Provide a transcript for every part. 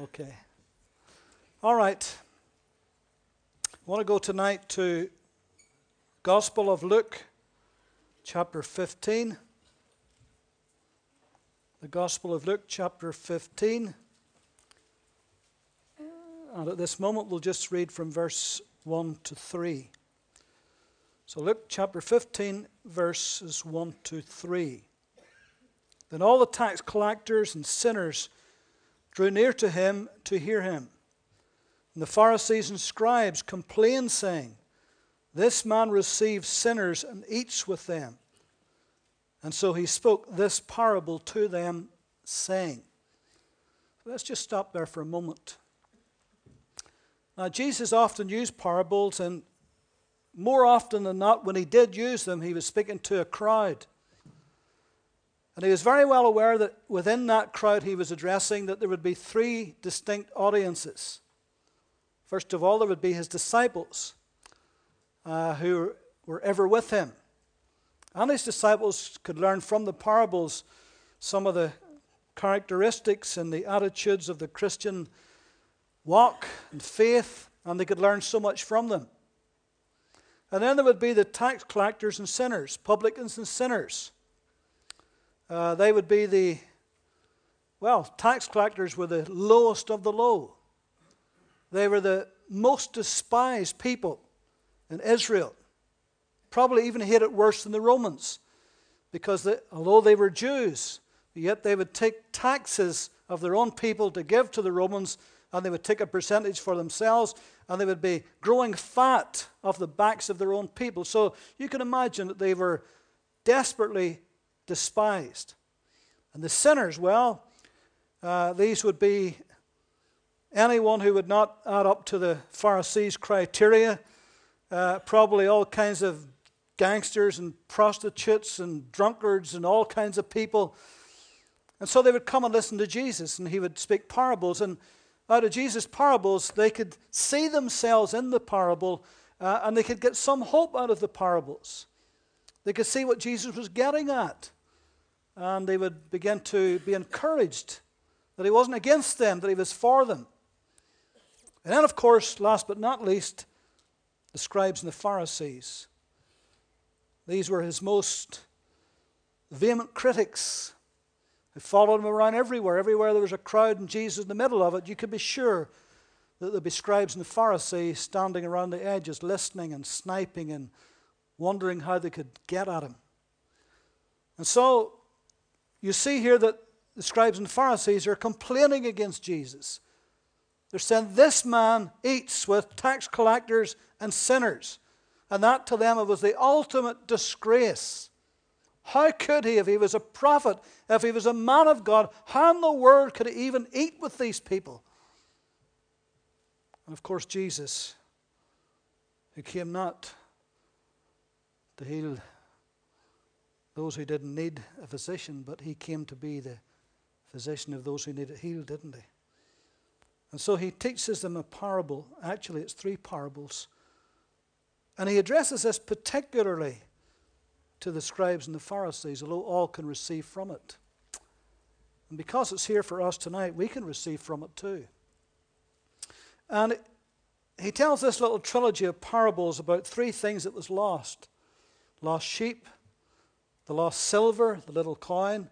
Okay. All right. I want to go tonight to Gospel of Luke, chapter 15. The Gospel of Luke, chapter 15. And at this moment, we'll just read from verse 1 to 3. So, Luke chapter 15, verses 1 to 3. Then all the tax collectors and sinners drew near to him to hear him. And the Pharisees and scribes complained, saying, This man receives sinners and eats with them. And so he spoke this parable to them, saying, Let's just stop there for a moment. Now, Jesus often used parables, and more often than not, when he did use them, he was speaking to a crowd. And he was very well aware that within that crowd he was addressing that there would be three distinct audiences. First of all, there would be his disciples uh, who were ever with him. And his disciples could learn from the parables some of the characteristics and the attitudes of the Christian walk and faith, and they could learn so much from them. And then there would be the tax collectors and sinners, publicans and sinners. Uh, they would be the, well, tax collectors were the lowest of the low. They were the most despised people in Israel. Probably even hated worse than the Romans because they, although they were Jews, yet they would take taxes of their own people to give to the Romans and they would take a percentage for themselves and they would be growing fat off the backs of their own people. So you can imagine that they were desperately despised. And the sinners, well, uh, these would be anyone who would not add up to the Pharisees' criteria, uh, probably all kinds of gangsters and prostitutes and drunkards and all kinds of people. And so they would come and listen to Jesus, and he would speak parables. And out of Jesus' parables, they could see themselves in the parable, uh, and they could get some hope out of the parables. They could see what Jesus was getting at. And they would begin to be encouraged that he wasn't against them, that he was for them. And then, of course, last but not least, the scribes and the Pharisees. These were his most vehement critics who followed him around everywhere. Everywhere there was a crowd and Jesus in the middle of it, you could be sure that there'd be scribes and the Pharisees standing around the edges, listening and sniping and wondering how they could get at him. And so you see here that the scribes and Pharisees are complaining against Jesus. They're saying, This man eats with tax collectors and sinners. And that to them was the ultimate disgrace. How could he, if he was a prophet, if he was a man of God, how in the world could he even eat with these people? And of course, Jesus, who came not to heal those who didn't need a physician, but he came to be the physician of those who needed healed, didn't he? And so he teaches them a parable. Actually, it's three parables. And he addresses this particularly to the scribes and the Pharisees, although all can receive from it. And because it's here for us tonight, we can receive from it too. And he tells this little trilogy of parables about three things that was lost lost sheep, the lost silver, the little coin,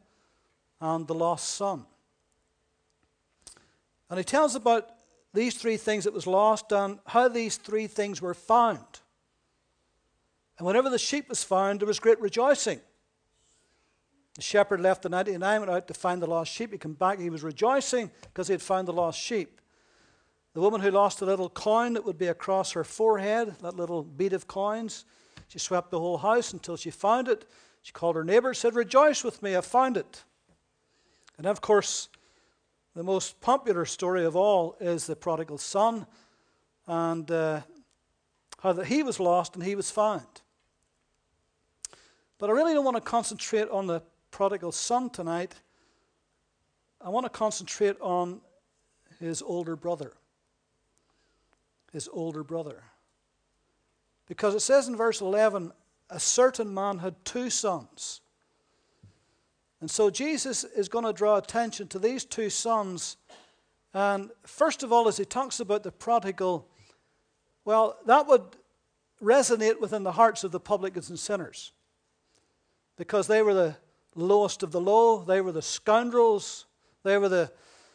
and the lost son. And he tells about these three things that was lost and how these three things were found. And whenever the sheep was found, there was great rejoicing. The shepherd left the 99, went out to find the lost sheep. He came back, he was rejoicing because he had found the lost sheep. The woman who lost the little coin that would be across her forehead, that little bead of coins, she swept the whole house until she found it. She called her neighbor, said, Rejoice with me, I found it. And of course, the most popular story of all is the prodigal son and uh, how that he was lost and he was found. But I really don't want to concentrate on the prodigal son tonight. I want to concentrate on his older brother. His older brother. Because it says in verse 11, a certain man had two sons. And so Jesus is going to draw attention to these two sons. And first of all, as he talks about the prodigal, well, that would resonate within the hearts of the publicans and sinners. Because they were the lowest of the low, they were the scoundrels, they were the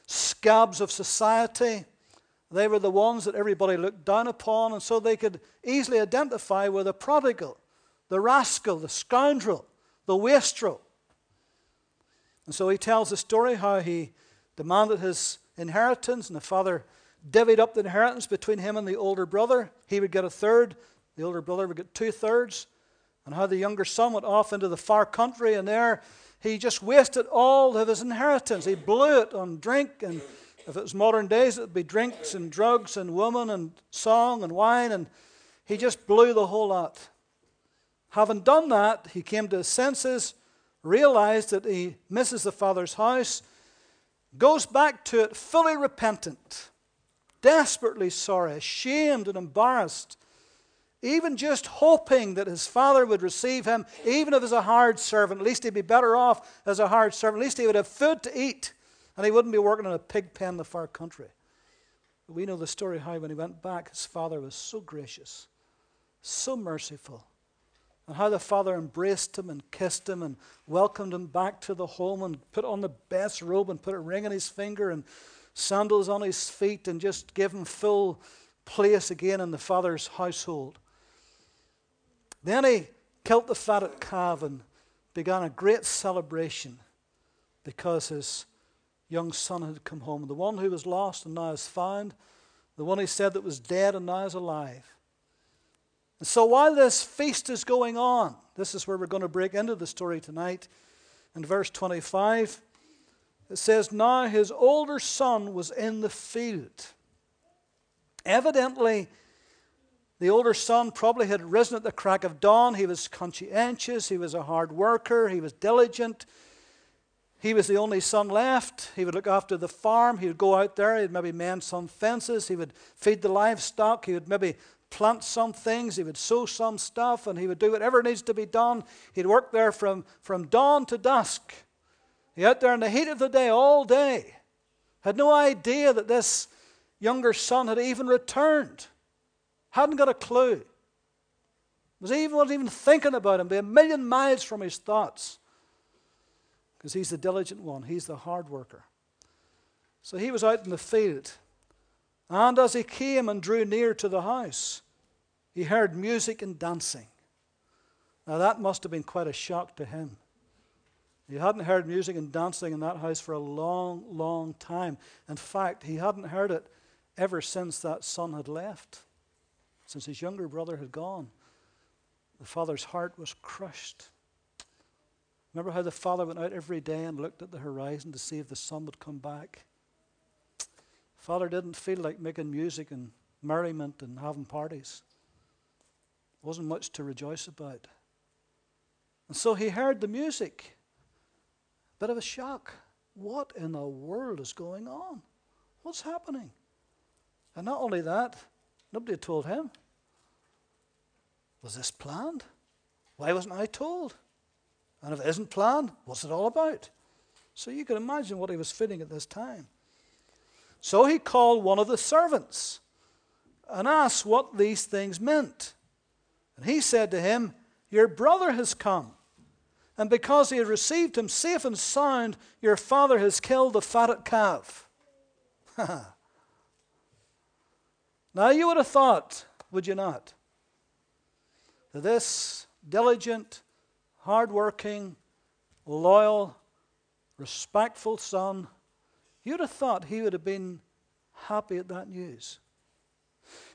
scabs of society. They were the ones that everybody looked down upon, and so they could easily identify with the prodigal, the rascal, the scoundrel, the wastrel. And so he tells the story how he demanded his inheritance, and the father divvied up the inheritance between him and the older brother. He would get a third, the older brother would get two thirds, and how the younger son went off into the far country, and there he just wasted all of his inheritance. He blew it on drink, and if it was modern days, it would be drinks and drugs and women and song and wine, and he just blew the whole lot. Having done that, he came to his senses, realized that he misses the father's house, goes back to it fully repentant, desperately sorry, ashamed and embarrassed even just hoping that his father would receive him, even if as a hard servant. At least he'd be better off as a hard servant. At least he would have food to eat, and he wouldn't be working in a pig pen in the far country. We know the story how when he went back, his father was so gracious, so merciful, and how the father embraced him and kissed him and welcomed him back to the home and put on the best robe and put a ring on his finger and sandals on his feet and just gave him full place again in the father's household. Then he killed the fatted calf and began a great celebration because his young son had come home. The one who was lost and now is found, the one he said that was dead and now is alive. And so while this feast is going on, this is where we're going to break into the story tonight. In verse 25, it says, Now his older son was in the field. Evidently, the older son probably had risen at the crack of dawn. He was conscientious. He was a hard worker. He was diligent. He was the only son left. He would look after the farm. He would go out there. He'd maybe mend some fences. He would feed the livestock. He would maybe plant some things. He would sow some stuff. And he would do whatever needs to be done. He'd work there from, from dawn to dusk. He out there in the heat of the day all day. Had no idea that this younger son had even returned. Hadn't got a clue. Was even, wasn't even thinking about him, be a million miles from his thoughts. Because he's the diligent one, he's the hard worker. So he was out in the field. And as he came and drew near to the house, he heard music and dancing. Now that must have been quite a shock to him. He hadn't heard music and dancing in that house for a long, long time. In fact, he hadn't heard it ever since that son had left since his younger brother had gone. The father's heart was crushed. Remember how the father went out every day and looked at the horizon to see if the son would come back? Father didn't feel like making music and merriment and having parties. Wasn't much to rejoice about. And so he heard the music. Bit of a shock. What in the world is going on? What's happening? And not only that, Nobody had told him. Was this planned? Why wasn't I told? And if it isn't planned, what's it all about? So you can imagine what he was feeling at this time. So he called one of the servants and asked what these things meant. And he said to him, Your brother has come. And because he had received him safe and sound, your father has killed the fatted calf. Now, you would have thought, would you not, that this diligent, hardworking, loyal, respectful son, you'd have thought he would have been happy at that news.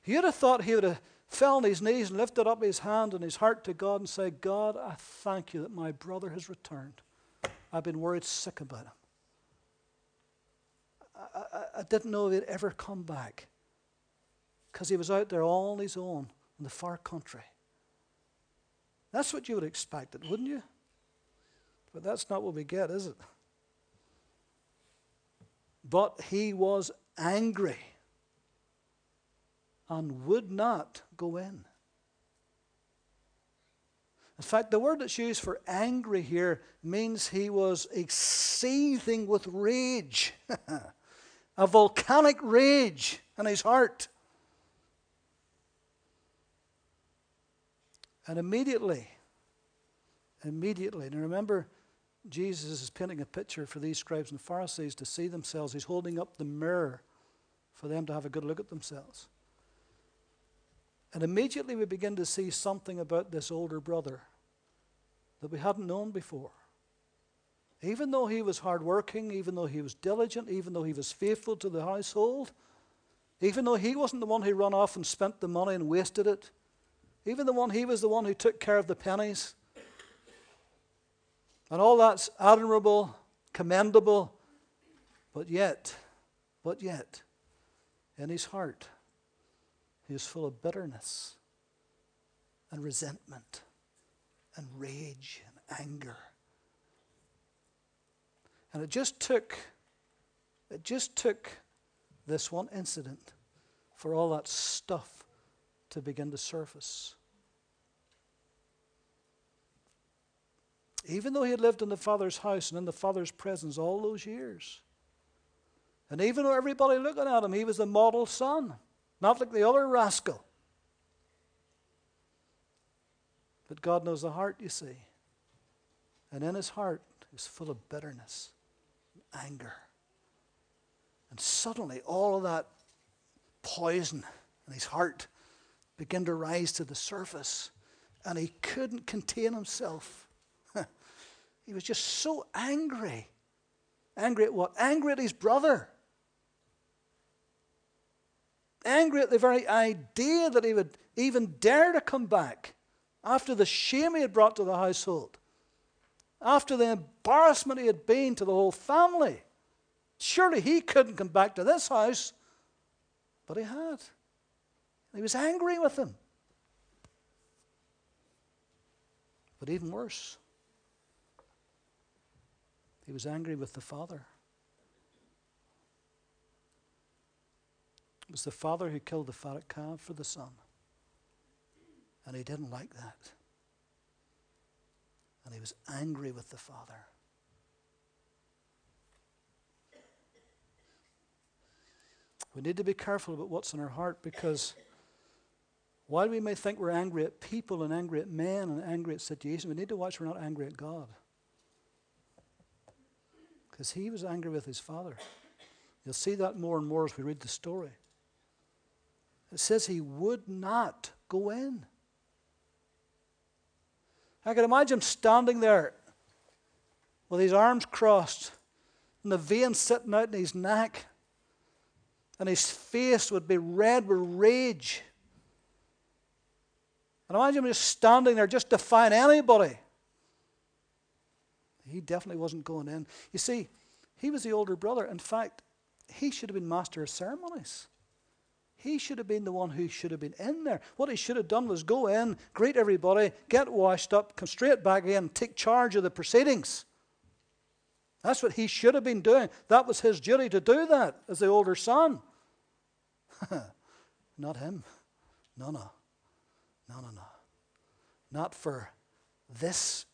You'd have thought he would have fell on his knees and lifted up his hand and his heart to God and said, God, I thank you that my brother has returned. I've been worried sick about him. I, I, I didn't know he'd ever come back because he was out there all on his own in the far country. That's what you would expect, it, wouldn't you? But that's not what we get, is it? But he was angry and would not go in. In fact, the word that's used for angry here means he was seething with rage. a volcanic rage in his heart. And immediately, immediately, and remember, Jesus is painting a picture for these scribes and Pharisees to see themselves. He's holding up the mirror for them to have a good look at themselves. And immediately we begin to see something about this older brother that we hadn't known before. Even though he was hardworking, even though he was diligent, even though he was faithful to the household, even though he wasn't the one who ran off and spent the money and wasted it, even the one he was the one who took care of the pennies. And all that's admirable, commendable, but yet, but yet, in his heart, he is full of bitterness and resentment and rage and anger. And it just took it just took this one incident for all that stuff to begin to surface. Even though he had lived in the Father's house and in the Father's presence all those years, and even though everybody looking at him, he was the model son, not like the other rascal. But God knows the heart, you see. And in his heart is full of bitterness, and anger. And suddenly all of that poison in his heart began to rise to the surface. And he couldn't contain himself. He was just so angry. Angry at what? Angry at his brother angry at the very idea that he would even dare to come back after the shame he had brought to the household, after the embarrassment he had been to the whole family. Surely he couldn't come back to this house, but he had. He was angry with him. But even worse, he was angry with the father. It was the father who killed the fatted calf for the son. And he didn't like that. And he was angry with the father. We need to be careful about what's in our heart because while we may think we're angry at people and angry at men and angry at situations, we need to watch we're not angry at God. Because he was angry with his father. You'll see that more and more as we read the story. It says he would not go in. I can imagine standing there with his arms crossed and the veins sitting out in his neck, and his face would be red with rage. And imagine him just standing there just defying anybody. He definitely wasn't going in. You see, he was the older brother. In fact, he should have been master of ceremonies. He should have been the one who should have been in there. What he should have done was go in, greet everybody, get washed up, come straight back in, take charge of the proceedings. That's what he should have been doing. That was his duty to do that as the older son. Not him. No, no. No, no, no. Not for this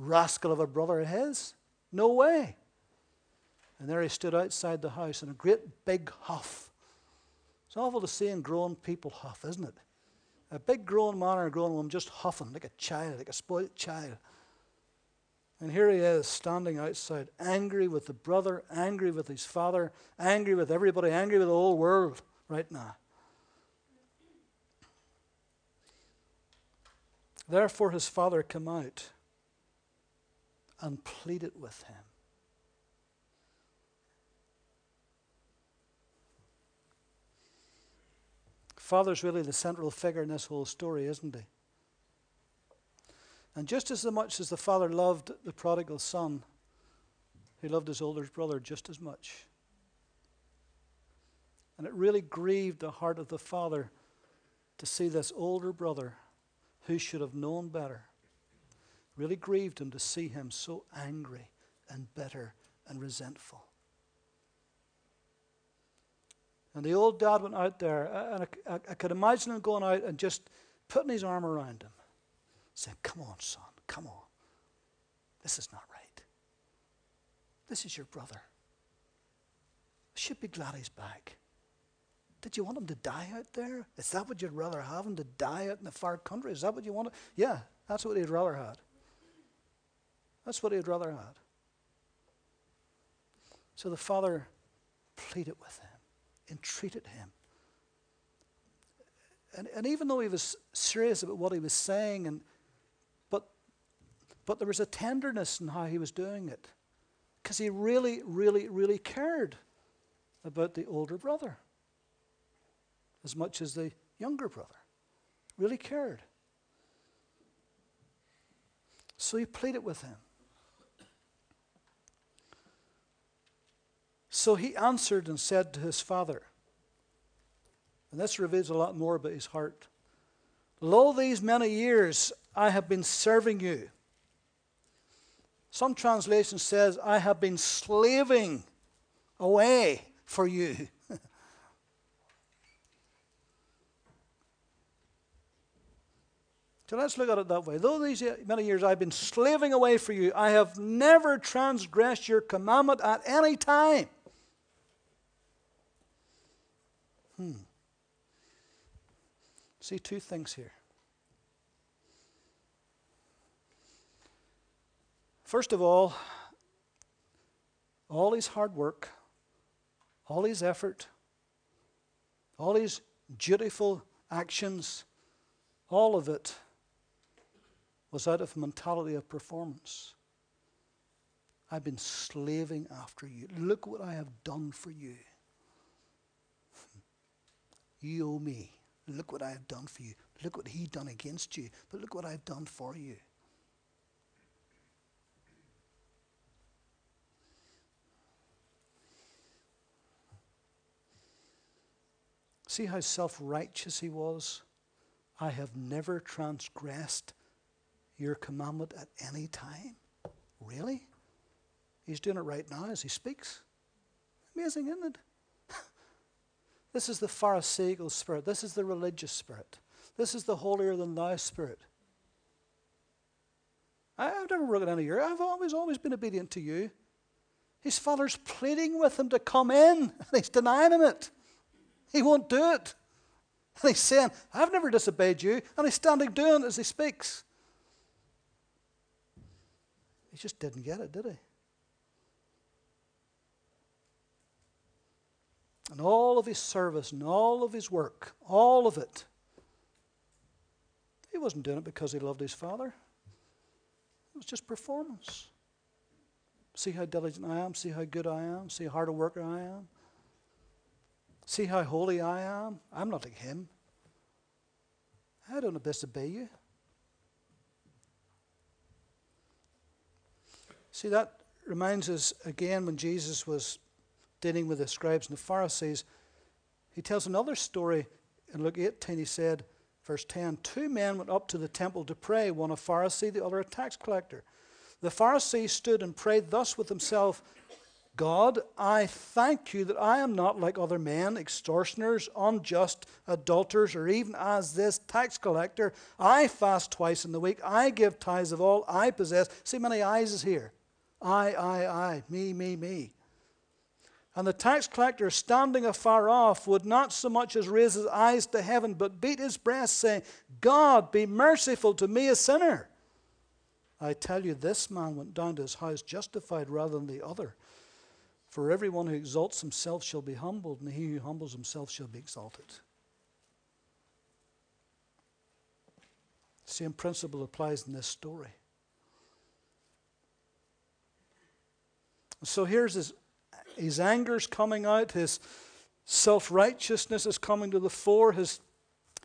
rascal of a brother of his. No way. And there he stood outside the house in a great big huff it's awful to see grown people huff, isn't it? A big grown man or a grown woman just huffing like a child, like a spoilt child. And here he is standing outside, angry with the brother, angry with his father, angry with everybody, angry with the whole world right now. Therefore, his father came out and pleaded with him. Father's really the central figure in this whole story, isn't he? And just as much as the father loved the prodigal son, he loved his older brother just as much. And it really grieved the heart of the father to see this older brother, who should have known better, really grieved him to see him so angry and bitter and resentful. And the old dad went out there, and I, I, I, could imagine him going out and just putting his arm around him, saying, Come on, son, come on. This is not right. This is your brother. should be glad he's back. Did you want him to die out there? Is that what you'd rather have him to die out in the far country? Is that what you want? Yeah, that's what he'd rather had. That's what he'd rather had. So the father pleaded with him, entreated him. And, and even though he was serious about what he was saying, and, but, but there was a tenderness in how he was doing it. Because he really, really, really cared about the older brother as much as the younger brother. Really cared. So he pleaded with him. So he answered and said to his father, and this reveals a lot more about his heart. Lo, these many years I have been serving you. Some translation says, I have been slaving away for you. So let's look at it that way. Though these many years I've been slaving away for you, I have never transgressed your commandment at any time. Hmm. See two things here. First of all, all his hard work, all his effort, all his dutiful actions, all of it was out of mentality of performance. I've been slaving after you. Look what I have done for you. You owe me. Look what I have done for you. Look what he done against you. But look what I've done for you. See how self righteous he was? I have never transgressed your commandment at any time? Really? He's doing it right now as he speaks. Amazing, isn't it? This is the Pharisaical spirit. This is the religious spirit. This is the holier than thou spirit. I've never broken any of. I've always, always been obedient to you. His father's pleading with him to come in, and he's denying him it. He won't do it. And he's saying, I've never disobeyed you. And he's standing doing it as he speaks. He just didn't get it, did he? And all of his service and all of his work, all of it, he wasn't doing it because he loved his father. It was just performance. See how diligent I am, see how good I am, see how hard a worker I am. See how holy I am. I'm not like him. I don't disobey you. See, that reminds us again when Jesus was dealing with the scribes and the Pharisees. He tells another story in Luke 18. He said, verse 10 Two men went up to the temple to pray, one a Pharisee, the other a tax collector. The Pharisee stood and prayed thus with himself God, I thank you that I am not like other men, extortioners, unjust, adulterers, or even as this tax collector. I fast twice in the week. I give tithes of all I possess. See, many eyes is here. I, I, I, me, me, me. And the tax collector, standing afar off, would not so much as raise his eyes to heaven, but beat his breast, saying, God, be merciful to me, a sinner. I tell you, this man went down to his house justified rather than the other. For everyone who exalts himself shall be humbled, and he who humbles himself shall be exalted. Same principle applies in this story. So here's his, his anger's coming out, his self righteousness is coming to the fore, his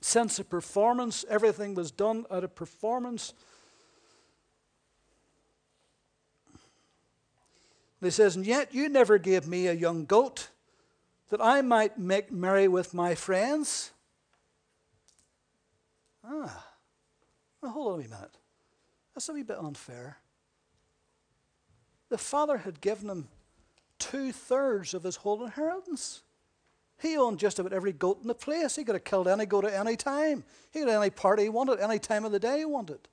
sense of performance. Everything was done out of performance. he says, And yet you never gave me a young goat that I might make merry with my friends. Ah, hold on a minute. That's a wee bit unfair. The father had given him two thirds of his whole inheritance. He owned just about every goat in the place. He could have killed any goat at any time. He had any party he wanted, any time of the day he wanted.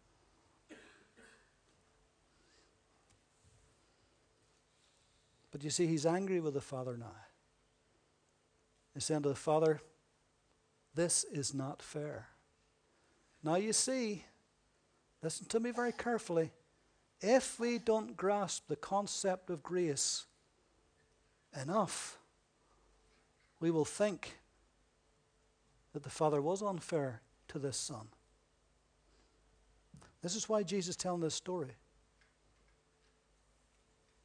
But you see, he's angry with the father now. He's saying to the Father, This is not fair. Now you see, listen to me very carefully. If we don't grasp the concept of grace enough, we will think that the Father was unfair to this Son. This is why Jesus is telling this story.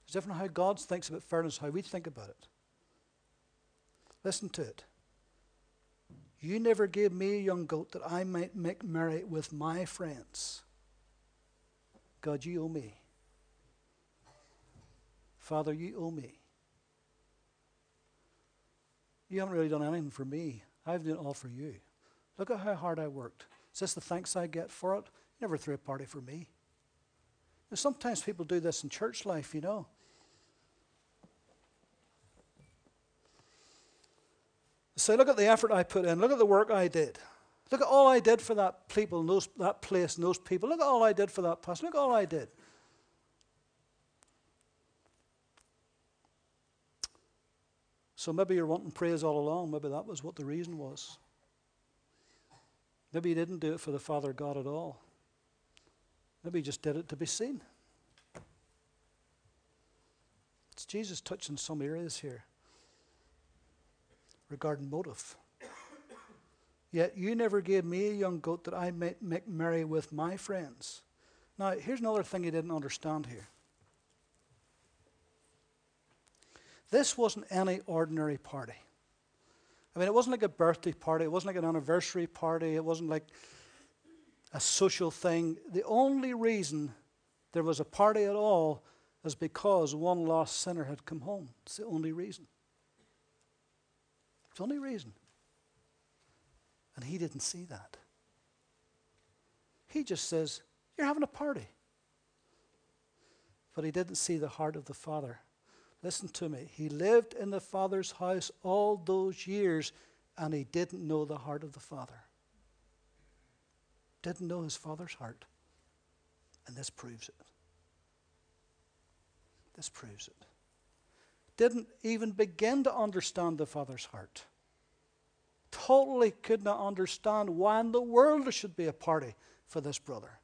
It's different how God thinks about fairness, how we think about it. Listen to it. You never gave me a young goat that I might make merry with my friends. God, you owe me. Father, you owe me. You haven't really done anything for me. I've done it all for you. Look at how hard I worked. Is this the thanks I get for it? You never threw a party for me. Now, sometimes people do this in church life, you know. Say, look at the effort I put in. Look at the work I did. Look at all I did for that people, and those, that place, and those people. Look at all I did for that person. Look at all I did. So maybe you're wanting praise all along. Maybe that was what the reason was. Maybe you didn't do it for the Father God at all. Maybe you just did it to be seen. It's Jesus touching some areas here regarding motive. Yet you never gave me a young goat that I might make merry with my friends. Now, here's another thing you didn't understand here. This wasn't any ordinary party. I mean, it wasn't like a birthday party, it wasn't like an anniversary party, it wasn't like a social thing. The only reason there was a party at all is because one lost sinner had come home. It's the only reason. It's the only reason. And he didn't see that. He just says, You're having a party. But he didn't see the heart of the Father. Listen to me. He lived in the Father's house all those years and he didn't know the heart of the Father. Didn't know his Father's heart. And this proves it. This proves it. Didn't even begin to understand the Father's heart totally could not understand why in the world there should be a party for this brother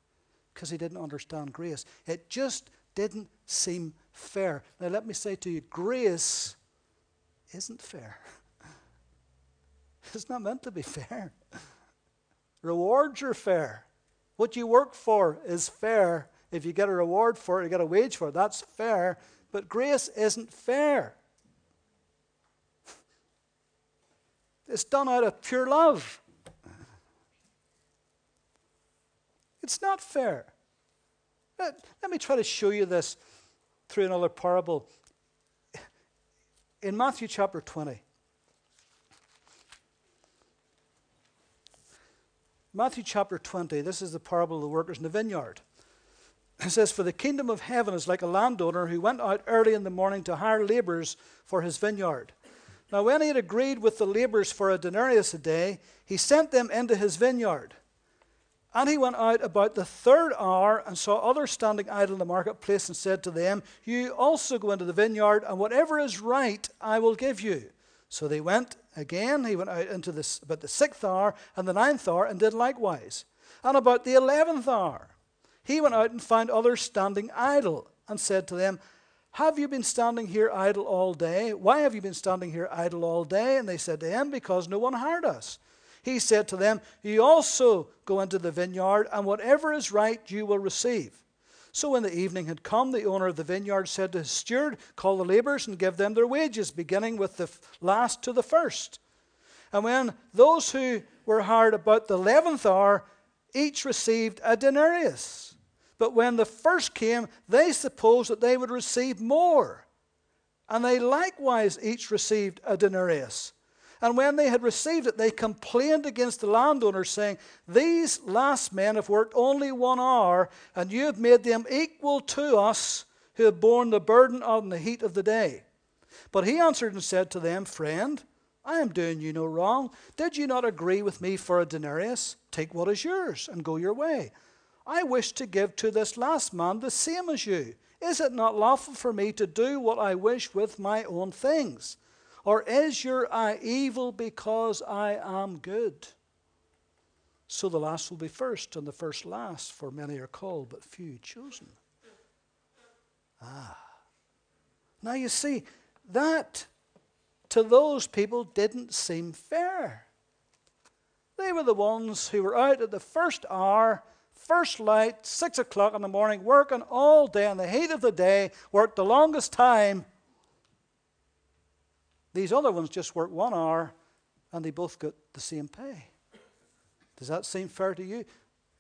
because he didn't understand grace. It just didn't seem fair. Now, let me say to you grace isn't fair. It's not meant to be fair. Rewards are fair. What you work for is fair. If you get a reward for it, you get a wage for it. That's fair. But grace isn't fair. It's done out of pure love. It's not fair. Let, me try to show you this through another parable. In Matthew chapter 20, Matthew chapter 20, this is the parable of the workers in the vineyard. It says, For the kingdom of heaven is like a landowner who went out early in the morning to hire laborers for his vineyard. Now, when he had agreed with the laborers for a denarius a day, he sent them into his vineyard. And he went out about the third hour and saw others standing idle in the marketplace and said to them, You also go into the vineyard, and whatever is right I will give you. So they went again. He went out into this about the sixth hour and the ninth hour and did likewise. And about the eleventh hour, he went out and found others standing idle and said to them, have you been standing here idle all day? Why have you been standing here idle all day? And they said to him, Because no one hired us. He said to them, You also go into the vineyard, and whatever is right you will receive. So when the evening had come, the owner of the vineyard said to his steward, Call the laborers and give them their wages, beginning with the last to the first. And when those who were hired about the eleventh hour, each received a denarius. But when the first came, they supposed that they would receive more. And they likewise each received a denarius. And when they had received it, they complained against the landowner, saying, These last men have worked only one hour, and you have made them equal to us who have borne the burden of the heat of the day. But he answered and said to them, Friend, I am doing you no wrong. Did you not agree with me for a denarius? Take what is yours and go your way. I wish to give to this last man the same as you. Is it not lawful for me to do what I wish with my own things? Or is your eye evil because I am good? So the last will be first, and the first last, for many are called, but few chosen. Ah. Now you see, that to those people didn't seem fair. They were the ones who were out at the first hour, first light, six o'clock in the morning, working all day in the heat of the day, worked the longest time. These other ones just worked one hour and they both got the same pay. Does that seem fair to you?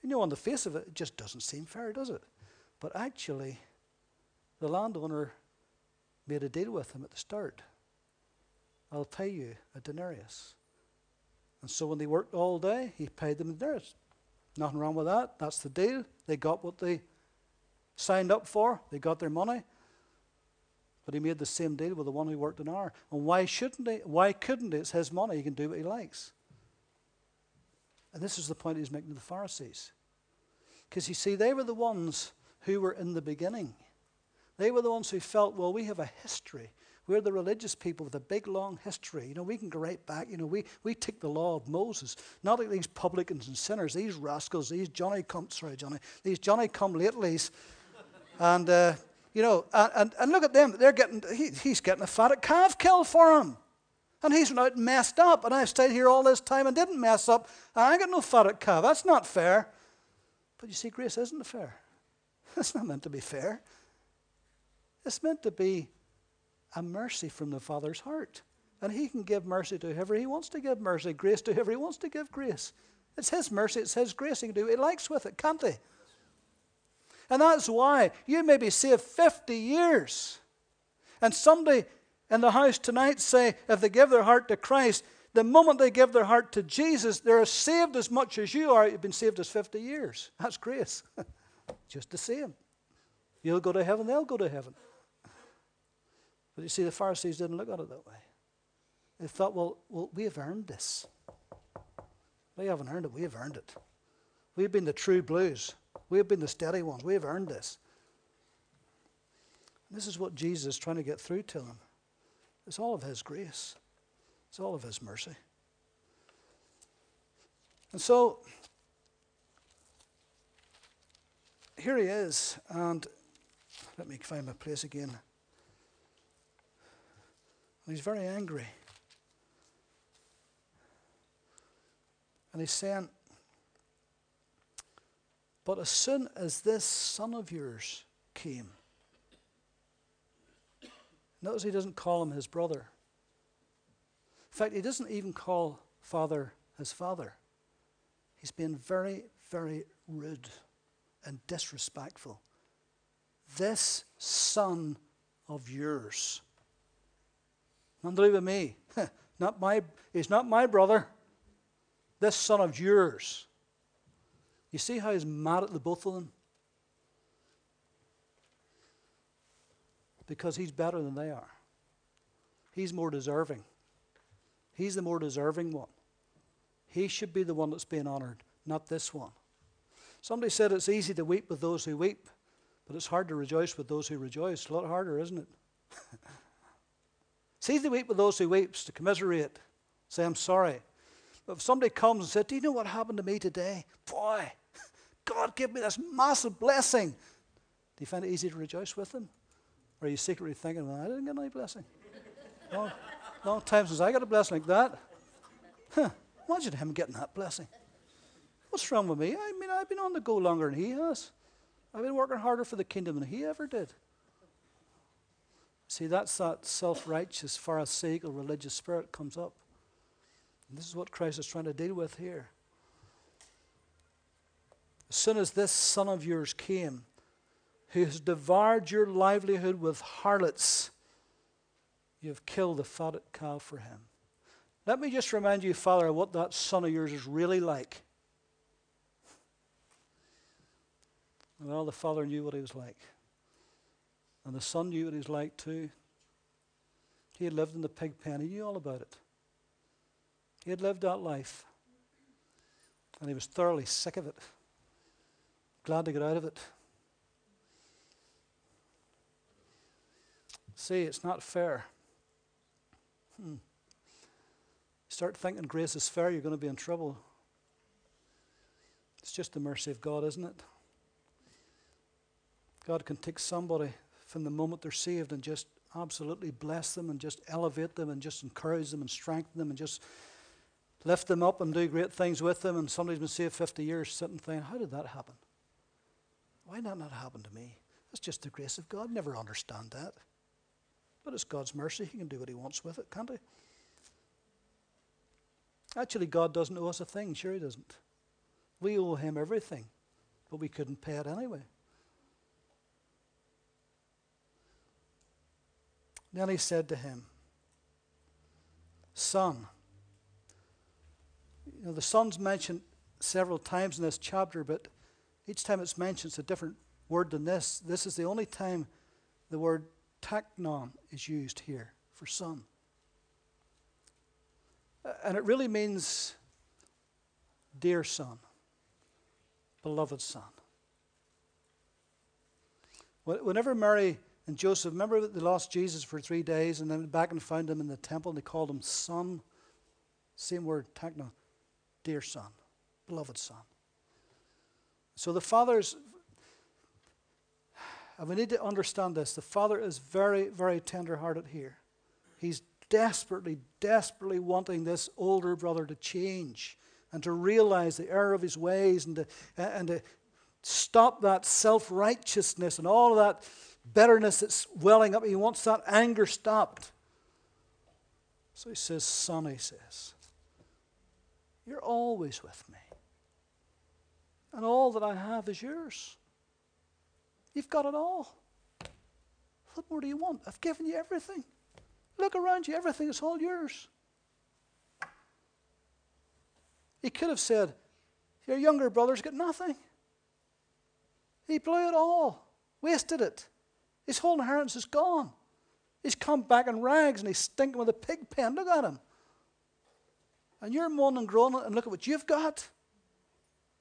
You know, on the face of it, it just doesn't seem fair, does it? But actually, the landowner made a deal with him at the start. I'll pay you a denarius. And so when they worked all day, he paid them a denarius. Nothing wrong with that. That's the deal. They got what they signed up for, they got their money. But he made the same deal with the one who worked an hour. And why shouldn't he? Why couldn't he? It's his money. He can do what he likes. And this is the point he's making to the Pharisees. Because you see, they were the ones who were in the beginning. They were the ones who felt, well, we have a history. We're the religious people with a big, long history. You know, we can go right back. You know, we, we take the law of Moses. Not like these publicans and sinners, these rascals, these Johnny come, sorry, Johnny, these Johnny come latelys. and, uh, you know, and, and, look at them. They're getting, he, he's getting a fatted calf killed for him. And he's out messed up. And I've stayed here all this time and didn't mess up. And I got no fatted calf. That's not fair. But you see, grace isn't fair. It's not meant to be fair. It's meant to be a mercy from the Father's heart. And He can give mercy to whoever He wants to give mercy, grace to whoever He wants to give grace. It's His mercy, it's His grace. He can do what He likes with it, can't He? And that's why you may be saved 50 years. And somebody in the house tonight say, if they give their heart to Christ, the moment they give their heart to Jesus, they're saved as much as you are. You've been saved as 50 years. That's grace. Just the same. You'll go to heaven, they'll go to heaven. But you see, the Pharisees didn't look at it that way. They thought, well, well, we have earned this. We haven't earned it, we have earned it. We've been the true blues. We have been the steady ones. We have earned this. This is what Jesus is trying to get through to them. It's all of His grace, it's all of His mercy. And so, here he is, and let me find my place again. He's very angry. And he's saying, But as soon as this son of yours came, notice he doesn't call him his brother. In fact, he doesn't even call father his father. He's been very, very rude and disrespectful. This son of yours. Nothing to do with me. not my, he's not my brother. This son of yours. You see how he's mad at the both of them? Because he's better than they are. He's more deserving. He's the more deserving one. He should be the one that's being honored, not this one. Somebody said it's easy to weep with those who weep, but it's hard to rejoice with those who rejoice. It's a lot harder, isn't it? It's easy to weep with those who weeps, to commiserate, say, I'm sorry. But if somebody comes and says, Do you know what happened to me today? Boy, God gave me this massive blessing. Do you find it easy to rejoice with them? Or are you secretly thinking, Well, I didn't get any blessing? long, long time since I got a blessing like that. Huh, imagine him getting that blessing. What's wrong with me? I mean, I've been on the go longer than he has. I've been working harder for the kingdom than he ever did. See, that's that self righteous, pharisaical religious spirit comes up. And this is what Christ is trying to deal with here. As soon as this son of yours came, who has devoured your livelihood with harlots, you have killed the fatted cow for him. Let me just remind you, Father, what that son of yours is really like. Well, the father knew what he was like. And the son knew what he was like too. He had lived in the pig pen, he knew all about it. He had lived that life. And he was thoroughly sick of it. Glad to get out of it. See, it's not fair. hmm. start thinking grace is fair, you're going to be in trouble. It's just the mercy of God, isn't it? God can take somebody from the moment they're saved and just absolutely bless them and just elevate them and just encourage them and strengthen them and just lift them up and do great things with them. And somebody's been saved 50 years sitting thinking, how did that happen? Why did that not happen to me? That's just the grace of God. Never understand that. But it's God's mercy. He can do what He wants with it, can't He? Actually, God doesn't owe us a thing. Sure, He doesn't. We owe Him everything, but we couldn't pay it anyway. Then He said to him, Son, you know, the son's mentioned several times in this chapter, but each time it's mentioned, it's a different word than this. This is the only time the word teknon is used here for son. Uh, and it really means dear son, beloved son. Whenever Mary and Joseph, remember that they lost Jesus for three days and then back and found him in the temple and they called him son? Same word, teknon, dear son, beloved son. So the Father's, and we need to understand this, the Father is very, very tender hearted here. He's desperately, desperately wanting this older brother to change and to realize the error of his ways and to, uh, and to stop that self righteousness and all of that bitterness that's welling up. He wants that anger stopped. So he says, Son, he says, you're always with me and all that I have is yours. You've got it all. What more do you want? I've given you everything. Look around you, everything is all yours. He could have said, Your younger brother's got nothing. He blew it all, wasted it. His whole inheritance is gone. He's come back in rags and he's stinking with a pig pen. Look at him. And you're moaning and groaning, and look at what you've got.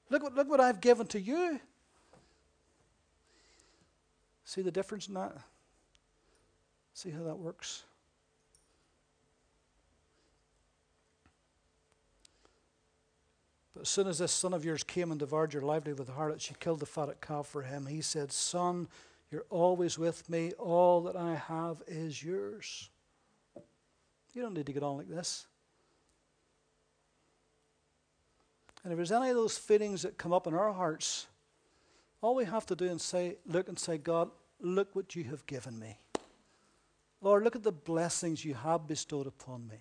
Look what, look what I've given to you. See the difference in that? See how that works? But as soon as this son of yours came and devoured your livelihood with the harlot, she killed the fatted calf for him. He said, Son, you're always with me. All that I have is yours. You don't need to get on like this. And if there's any of those feelings that come up in our hearts, all we have to do and say, look and say, God, look what you have given me. Lord, look at the blessings you have bestowed upon me.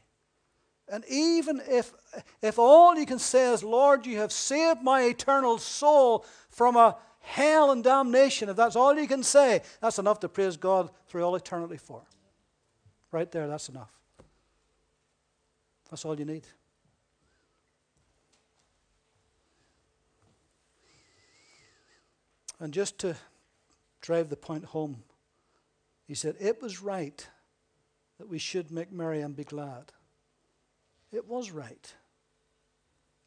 And even if, if all you can say is, Lord, you have saved my eternal soul from a hell and damnation, if that's all you can say, that's enough to praise God through all eternity for. Right there, that's enough. That's all you need. And just to drive the point home, he said, It was right that we should make merry and be glad. It was right.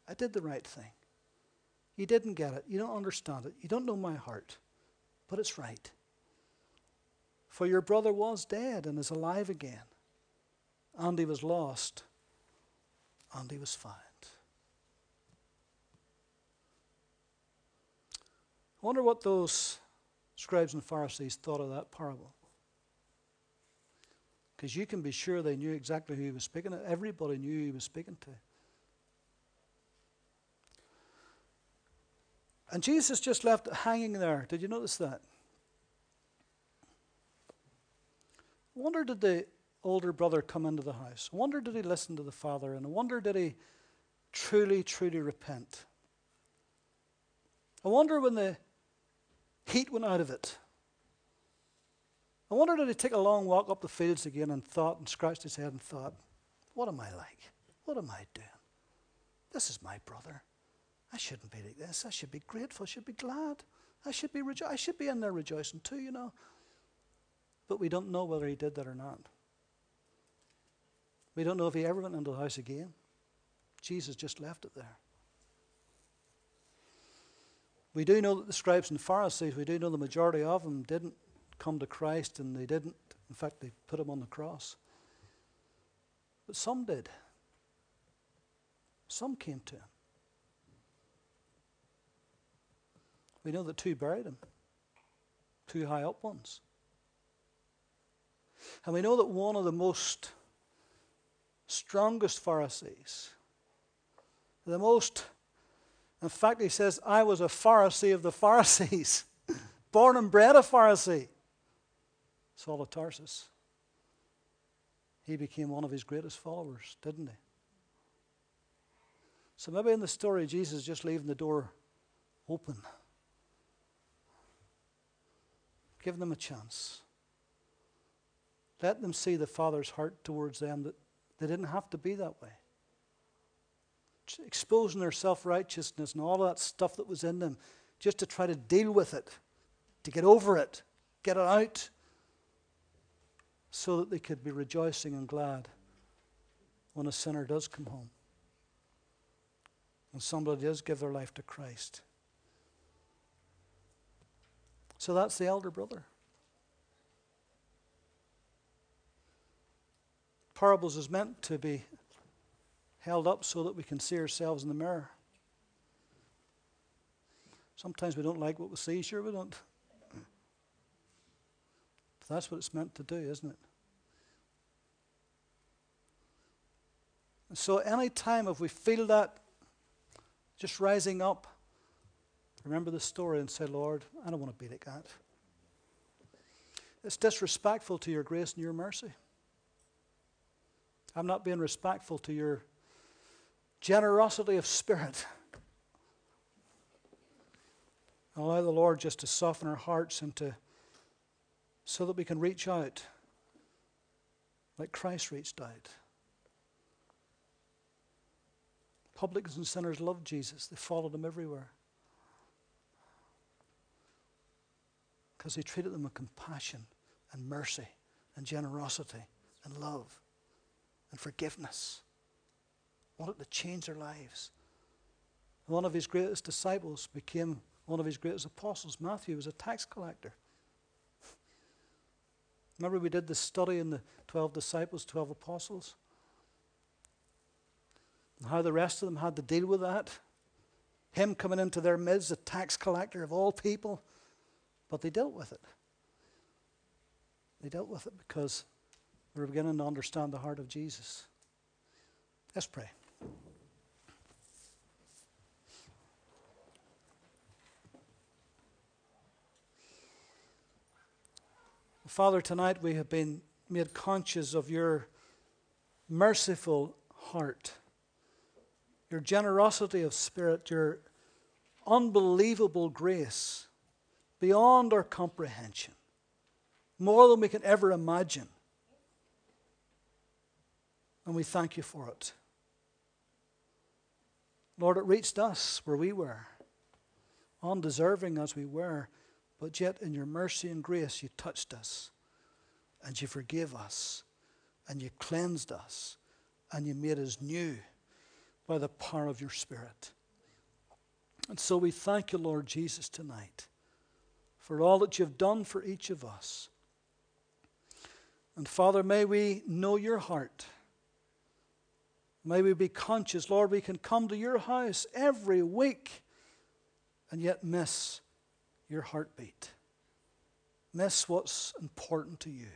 I did the right thing. You didn't get it. You don't understand it. You don't know my heart. But it's right. For your brother was dead and is alive again. And he was lost. And he was found. I wonder what those scribes and Pharisees thought of that parable. Because you can be sure they knew exactly who he was speaking to. Everybody knew who he was speaking to. And Jesus just left it hanging there. Did you notice that? I wonder did the older brother come into the house? I wonder did he listen to the father? And I wonder did he truly, truly repent? I wonder when the Heat went out of it. I wonder did he take a long walk up the fields again and thought and scratched his head and thought, What am I like? What am I doing? This is my brother. I shouldn't be like this. I should be grateful. I should be glad. I should be rejo- I should be in there rejoicing too, you know. But we don't know whether he did that or not. We don't know if he ever went into the house again. Jesus just left it there. We do know that the scribes and Pharisees, we do know the majority of them didn't come to Christ and they didn't, in fact, they put him on the cross. But some did. Some came to him. We know that two buried him, two high up ones. And we know that one of the most strongest Pharisees, the most, in fact, he says, I was a Pharisee of the Pharisees, born and bred a Pharisee, Saul of Tarsus. He became one of his greatest followers, didn't he? So maybe in the story, Jesus is just leaving the door open, giving them a chance. Let them see the Father's heart towards them that they didn't have to be that way. Exposing their self righteousness and all that stuff that was in them just to try to deal with it, to get over it, get it out, so that they could be rejoicing and glad when a sinner does come home. and somebody does give their life to Christ. So that's the elder brother. Parables is meant to be held up so that we can see ourselves in the mirror. Sometimes we don't like what we see, sure we don't. But that's what it's meant to do, isn't it? And so, any time if we feel that just rising up, remember the story and say, Lord, I don't want to be like that. It's disrespectful to your grace and your mercy. I'm not being respectful to your generosity of spirit. Allow the Lord just to soften our hearts and to so that we can reach out like Christ reached out. Publicans and sinners loved Jesus. They followed him everywhere. Because he treated them with compassion and mercy and generosity and love and forgiveness. Wanted to change their lives. One of his greatest disciples became one of his greatest apostles. Matthew was a tax collector. Remember, we did the study in the 12 disciples, 12 apostles? And how the rest of them had to deal with that. Him coming into their midst, a tax collector of all people. But they dealt with it. They dealt with it because they were beginning to understand the heart of Jesus. Let's pray. Father, tonight we have been made conscious of your merciful heart, your generosity of spirit, your unbelievable grace beyond our comprehension, more than we can ever imagine. And we thank you for it. Lord, it reached us where we were, undeserving as we were. But yet, in your mercy and grace, you touched us and you forgave us and you cleansed us and you made us new by the power of your Spirit. And so we thank you, Lord Jesus, tonight for all that you've done for each of us. And Father, may we know your heart. May we be conscious, Lord, we can come to your house every week and yet miss your heartbeat. Miss what's important to you.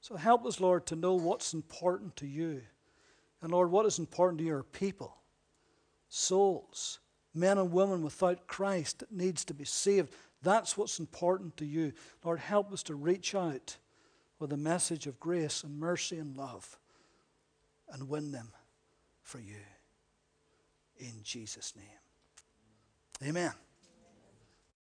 So help us, Lord, to know what's important to you. And Lord, what is important to your people? Souls, men and women without Christ that needs to be saved. That's what's important to you. Lord, help us to reach out with a message of grace and mercy and love and win them for you. In Jesus' name. Amen.